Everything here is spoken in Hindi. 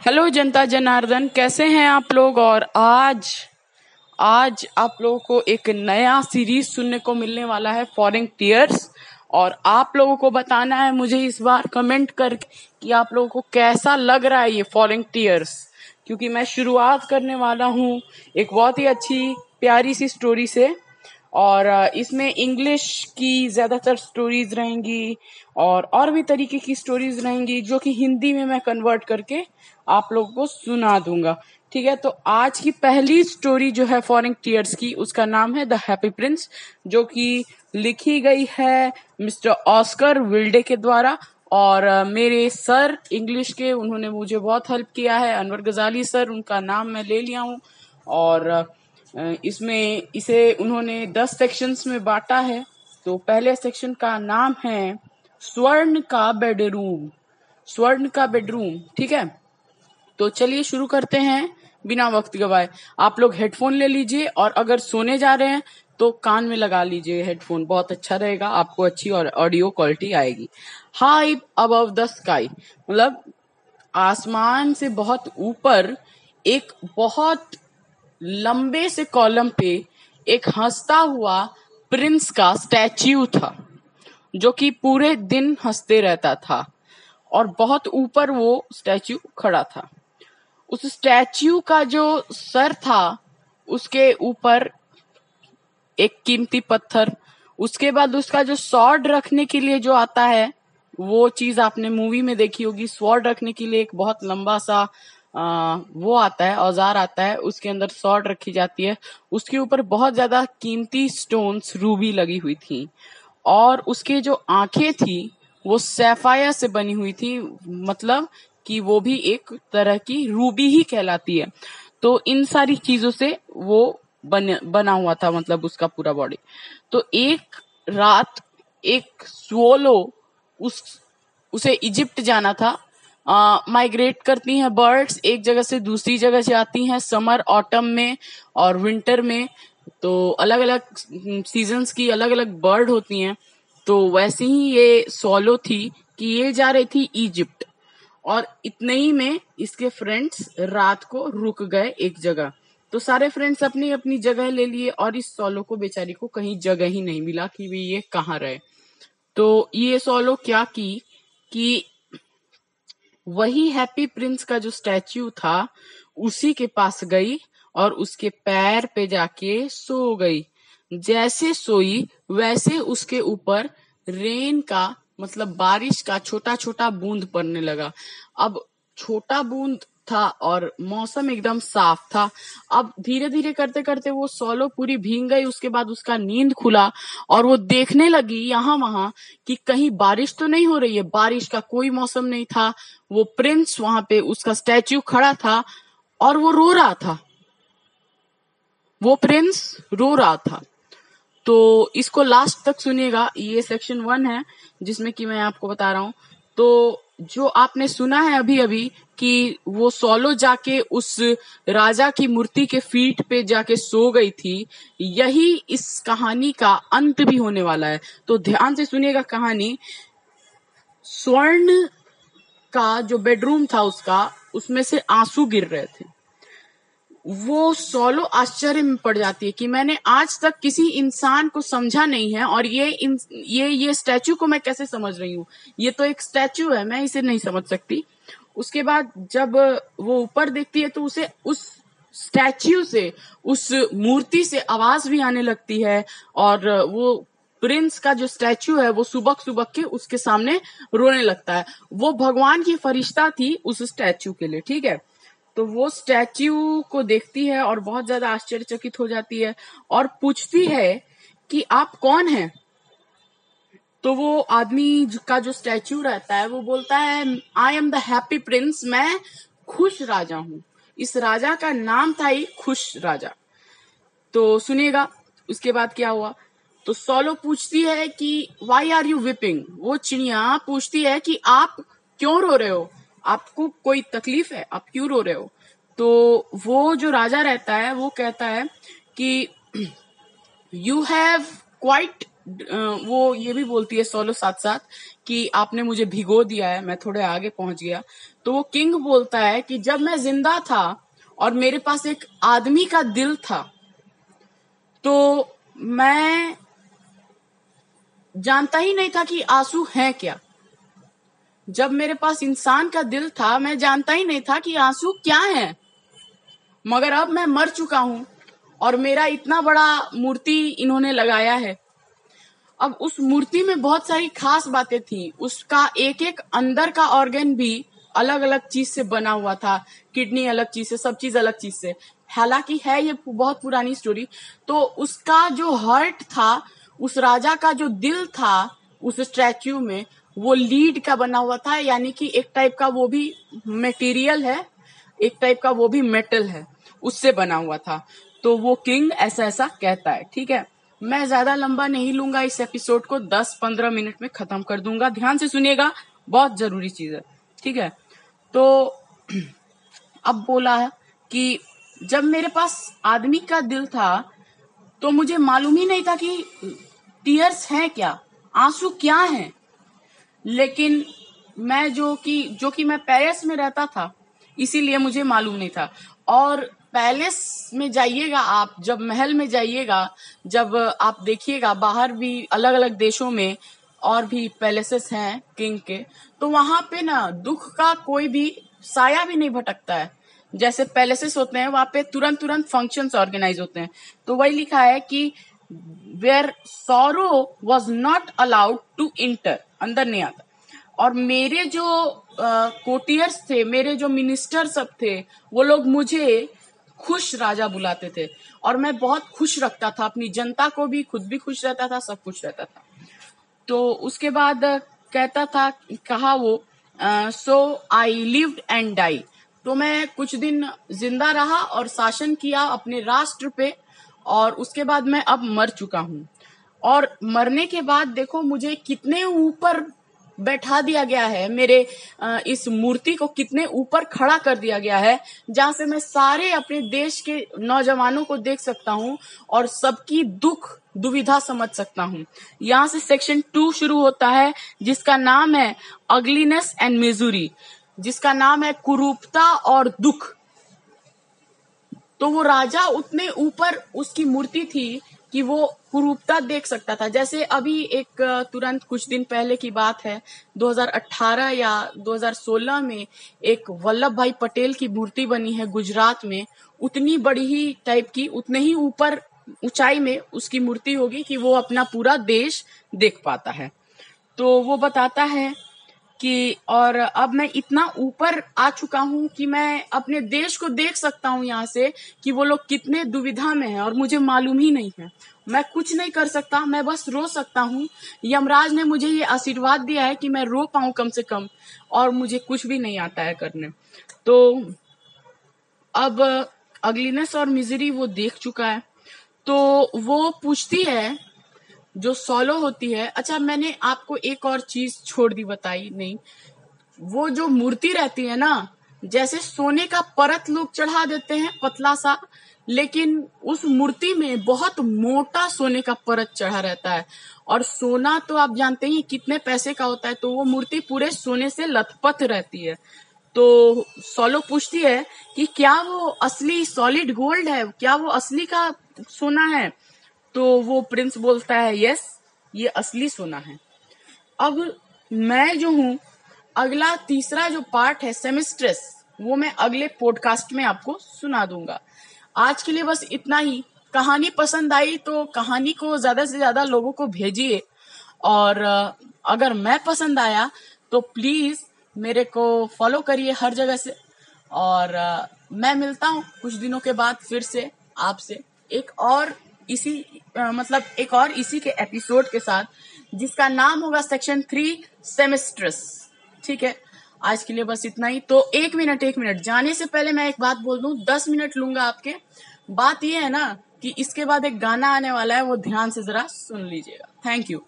हेलो जनता जनार्दन, कैसे हैं आप लोग? और आज आज आप लोगों को एक नया सीरीज़ सुनने को मिलने वाला है फॉरेन टीयर्स और आप लोगों को बताना है, मुझे इस बार कमेंट कर कि आप लोगों को कैसा लग रहा है ये फॉरेन टीयर्स क्योंकि मैं शुरुआत करने वाला हूँ एक बहुत ही अच्छी, प्यारी सी स्टोरी से। और इसमें इंग्लिश की ज़्यादातर स्टोरीज रहेंगी और और भी तरीके की स्टोरीज रहेंगी, जो कि हिंदी में मैं कन्वर्ट करके आप लोगों को सुना दूँगा। ठीक है तो आज की पहली स्टोरी जो है फॉरेन टीयर्स की, उसका नाम है द हैप्पी प्रिंस जो कि लिखी गई है मिस्टर ऑस्कर विल्डे के द्वारा। और मेरे सर इंग्लिश के, उन्होंने मुझे बहुत हेल्प किया है। अनवर गजाली सर, उनका नाम मैं ले लिया हूँ। और इसमें, इसे उन्होंने दस सेक्शंस में बांटा है। तो पहले सेक्शन का नाम है स्वर्ण का बेडरूम स्वर्ण का बेडरूम ठीक है? तो चलिए शुरू करते हैं बिना वक्त गवाए। आप लोग हेडफोन ले लीजिए और अगर सोने जा रहे हैं तो कान में लगा लीजिए हेडफोन बहुत अच्छा रहेगा, आपको अच्छी और ऑडियो क्वालिटी आएगी। हाई अबव द स्काई मतलब आसमान से बहुत ऊपर एक बहुत लंबे से कॉलम पे एक हंसता हुआ प्रिंस का स्टैच्यू था, जो कि पूरे दिन हँसते रहता था। और बहुत ऊपर वो स्टैच्यू खड़ा था। उस स्टैच्यू का जो सर था उसके ऊपर एक कीमती पत्थर उसके बाद उसका जो स्वॉर्ड रखने के लिए जो आता है वो चीज़ आपने मूवी में देखी होगी। स्वॉर्ड रखने के लिए एक बहुत लंबा सा आ, वो आता है औज़ार आता है उसके अंदर सॉर्ट रखी जाती है। उसके ऊपर बहुत ज़्यादा कीमती स्टोन्स रूबी लगी हुई थी। और उसके जो आँखें थी वो सैफाया से बनी हुई थी। मतलब कि वो भी एक तरह की रूबी ही कहलाती है। तो इन सारी चीज़ों से वो बन, बना हुआ था मतलब उसका पूरा बॉडी तो एक रात एक स्वोलो उस उसे इजिप्ट जाना था। माइग्रेट करती हैं बर्ड्स एक जगह से दूसरी जगह जाती हैं समर ऑटम में और विंटर में। तो अलग अलग सीजन्स की अलग अलग बर्ड होती हैं। तो वैसे ही ये सोलो थी कि ये जा रही थी इजिप्ट और इतने ही में इसके फ्रेंड्स रात को रुक गए एक जगह। तो सारे फ्रेंड्स अपनी अपनी जगह ले लिए और इस सोलो को बेचारी को कहीं जगह ही नहीं मिला कि भी ये कहाँ रहे। तो ये सोलो क्या की कि वही हैप्पी प्रिंस का जो स्टैच्यू था, उसी के पास गई और उसके पैर पे जाके सो गई। जैसे सोई, वैसे उसके ऊपर रेन का मतलब बारिश का छोटा छोटा बूंद पड़ने लगा। अब छोटा बूंद था और मौसम एकदम साफ़ था। अब धीरे धीरे करते करते वो सोलो पूरी भींग गई, उसके बाद उसका नींद खुला और वो देखने लगी यहाँ वहाँ कि कहीं बारिश तो नहीं हो रही है। बारिश का कोई मौसम नहीं था। वो प्रिंस वहाँ पे, उसका स्टैच्यू खड़ा था और वो रो रहा था। वो प्रिंस रो रहा था। तो इसको लास्ट तक सुनिएगा, ये सेक्शन वन है, जिसमें कि मैं आपको बता रहा हूँ। तो जो आपने सुना है अभी अभी कि वो सोलो जाके उस राजा की मूर्ति के फीट पे जाके सो गई थी, यही इस कहानी का अंत भी होने वाला है। तो ध्यान से सुनिएगा कहानी। स्वर्ण का जो बेडरूम था उसका, उसमें से आँसू गिर रहे थे। वो सोलो आश्चर्य में पड़ जाती है कि मैंने आज तक किसी इंसान को समझा नहीं है और ये इन, ये ये स्टैचू को मैं कैसे समझ रही हूँ? ये तो एक स्टैचू है मैं इसे नहीं समझ सकती। उसके बाद जब वो ऊपर देखती है तो उसे उस स्टैच्यू से उस मूर्ति से आवाज़ भी आने लगती है और वो प्रिंस का जो स्टैच्यू है वो सुबक सुबक के उसके सामने रोने लगता है। वो भगवान की फरिश्ता थी उस स्टैच्यू के लिए ठीक है? तो वो स्टैच्यू को देखती है और बहुत ज़्यादा आश्चर्यचकित हो जाती है और पूछती है कि आप कौन हैं? तो वो आदमी का जो स्टैच्यू रहता है, वो बोलता है I am the happy prince मैं खुश राजा हूँ। इस राजा का नाम था ही खुश राजा। तो सुनिएगा, उसके बाद क्या हुआ? तो सोलो पूछती है कि वाई आर यू विपिंग वो चिड़िया पूछती है कि, आप क्यों रो रहे हो? आपको कोई तकलीफ़ है, आप क्यों रो रहे हो? तो वो जो राजा रहता है, वो कहता है कि यू हैव क्वाइट वो ये भी बोलती है सोलो साथ साथ कि आपने मुझे भिगो दिया है, मैं थोड़े आगे पहुँच गया। तो वो किंग बोलता है कि जब मैं ज़िंदा था और मेरे पास एक आदमी का दिल था तो मैं जानता ही नहीं था कि आँसू है क्या। जब मेरे पास इंसान का दिल था, मैं जानता ही नहीं था कि आँसू क्या है। मगर अब मैं मर चुका हूँ और मेरा इतना बड़ा मूर्ति इन्होंने लगाया है। अब उस मूर्ति में बहुत सारी खास बातें थी। उसका एक एक अंदर का ऑर्गन भी अलग अलग चीज़ से बना हुआ था। किडनी अलग चीज़ से, सब चीज़ अलग चीज़ से। हालाँकि है ये बहुत पुरानी स्टोरी तो उसका जो हर्ट था, उस राजा का जो दिल था, उस स्टैच्यू में वो लीड का बना हुआ था, यानी कि एक टाइप का वो भी मटेरियल है, एक टाइप का वो भी मेटल है, उससे बना हुआ था। तो वो किंग ऐसा ऐसा कहता है, ठीक है? मैं ज़्यादा लंबा नहीं लूँगा इस एपिसोड को 10-15 मिनट में खत्म कर दूँगा। ध्यान से सुनिएगा, बहुत ज़रूरी चीज़ है, ठीक है? तो अब बोला कि जब मेरे पास आदमी का दिल था तो मुझे मालूम ही नहीं था कि टीयर्स हैं क्या, आँसू क्या हैं। लेकिन मैं जो कि जो कि मैं पेरिस में रहता था, इसीलिए मुझे मालूम नहीं था। और पैलेस में जाइएगा आप, जब महल में जाइएगा, जब आप देखिएगा बाहर भी अलग अलग देशों में और भी पैलेसेस हैं किंग के तो वहाँ पे ना दुख का कोई भी साया भी नहीं भटकता है। जैसे पैलेसेस होते हैं, वहाँ पे तुरंत तुरंत फ़ंक्शंस ऑर्गेनाइज होते हैं। तो वही लिखा है कि where sorrow was not allowed to enter अंदर नहीं आता। और मेरे जो कोटियर्स थे, मेरे जो मिनिस्टर सब थे, वो लोग मुझे खुश राजा बुलाते थे। और मैं बहुत खुश रखता था, अपनी जनता को भी, खुद भी खुश रहता था, सब खुश रहता था। तो उसके बाद कहता था, कहा वो so I live and die तो मैं कुछ दिन ज़िंदा रहा और शासन किया अपने राष्ट्र पे और उसके बाद मैं अब मर चुका हूँ। और मरने के बाद देखो, मुझे कितने ऊपर बैठा दिया गया है। मेरे इस मूर्ति को कितने ऊपर खड़ा कर दिया गया है, जहाँ से मैं सारे अपने देश के नौजवानों को देख सकता हूँ और सबकी दुख, दुविधा समझ सकता हूँ। यहाँ से सेक्शन टू शुरू होता है, जिसका नाम है अगलीनेस एंड मिजूरी, जिसका नाम है कुरूपता और दुख। तो वो राजा उतने ऊपर उसकी मूर्ति थी कि वो कुरूपता देख सकता था। जैसे अभी एक तुरंत कुछ दिन पहले की बात है 2018 या 2016 में एक वल्लभ भाई पटेल की मूर्ति बनी है गुजरात में। उतनी बड़ी ही टाइप की, उतने ही ऊपर ऊंचाई में उसकी मूर्ति होगी कि वो अपना पूरा देश देख पाता है। तो वो बताता है कि, और अब मैं इतना ऊपर आ चुका हूँ कि मैं अपने देश को देख सकता हूँ यहाँ से कि वो लोग कितने दुविधा में हैं और मुझे मालूम ही नहीं है। मैं कुछ नहीं कर सकता, मैं बस रो सकता हूँ। यमराज ने मुझे ये आशीर्वाद दिया है कि मैं रो पाऊँ कम से कम और मुझे कुछ भी नहीं आता है करने। तो अब अगलीनेस और मिजरी वो देख चुका है। तो वो पूछती है जो सोलो होती है अच्छा मैंने आपको एक और चीज़ छोड़ दी, बताई नहीं। वो जो मूर्ति रहती है ना, जैसे सोने का परत लोग चढ़ा देते हैं, पतला सा, लेकिन उस मूर्ति में बहुत मोटा सोने का परत चढ़ा रहता है। और सोना तो आप जानते ही कितने पैसे का होता है तो वो मूर्ति पूरे सोने से लथपथ रहती है। तो सोलो पूछती है कि क्या वो असली सॉलिड गोल्ड है? क्या वो असली का सोना है? तो वो प्रिंस बोलता है यस ये असली सोना है। अब मैं जो हूँ, अगला तीसरा जो पार्ट है सेमिस्ट्रेस, वो मैं अगले पॉडकास्ट में आपको सुना दूँगा। आज के लिए बस इतना ही। कहानी पसंद आई तो कहानी को ज़्यादा से ज़्यादा लोगों को भेजिए। और अगर मैं पसंद आया तो प्लीज़ मेरे को फॉलो करिए हर जगह से। और मैं मिलता हूँ कुछ दिनों के बाद फिर से आपसे एक और इसी आ, मतलब एक और इसी के एपिसोड के साथ जिसका नाम होगा सेक्शन थ्री सेमेस्ट्रस ठीक है? आज के लिए बस इतना ही। तो एक मिनट एक मिनट। जाने से पहले मैं एक बात बोल दू दस मिनट लूँगा आपके। बात यह है ना कि इसके बाद एक गाना आने वाला है वो ध्यान से जरा सुन लीजिएगा। Thank you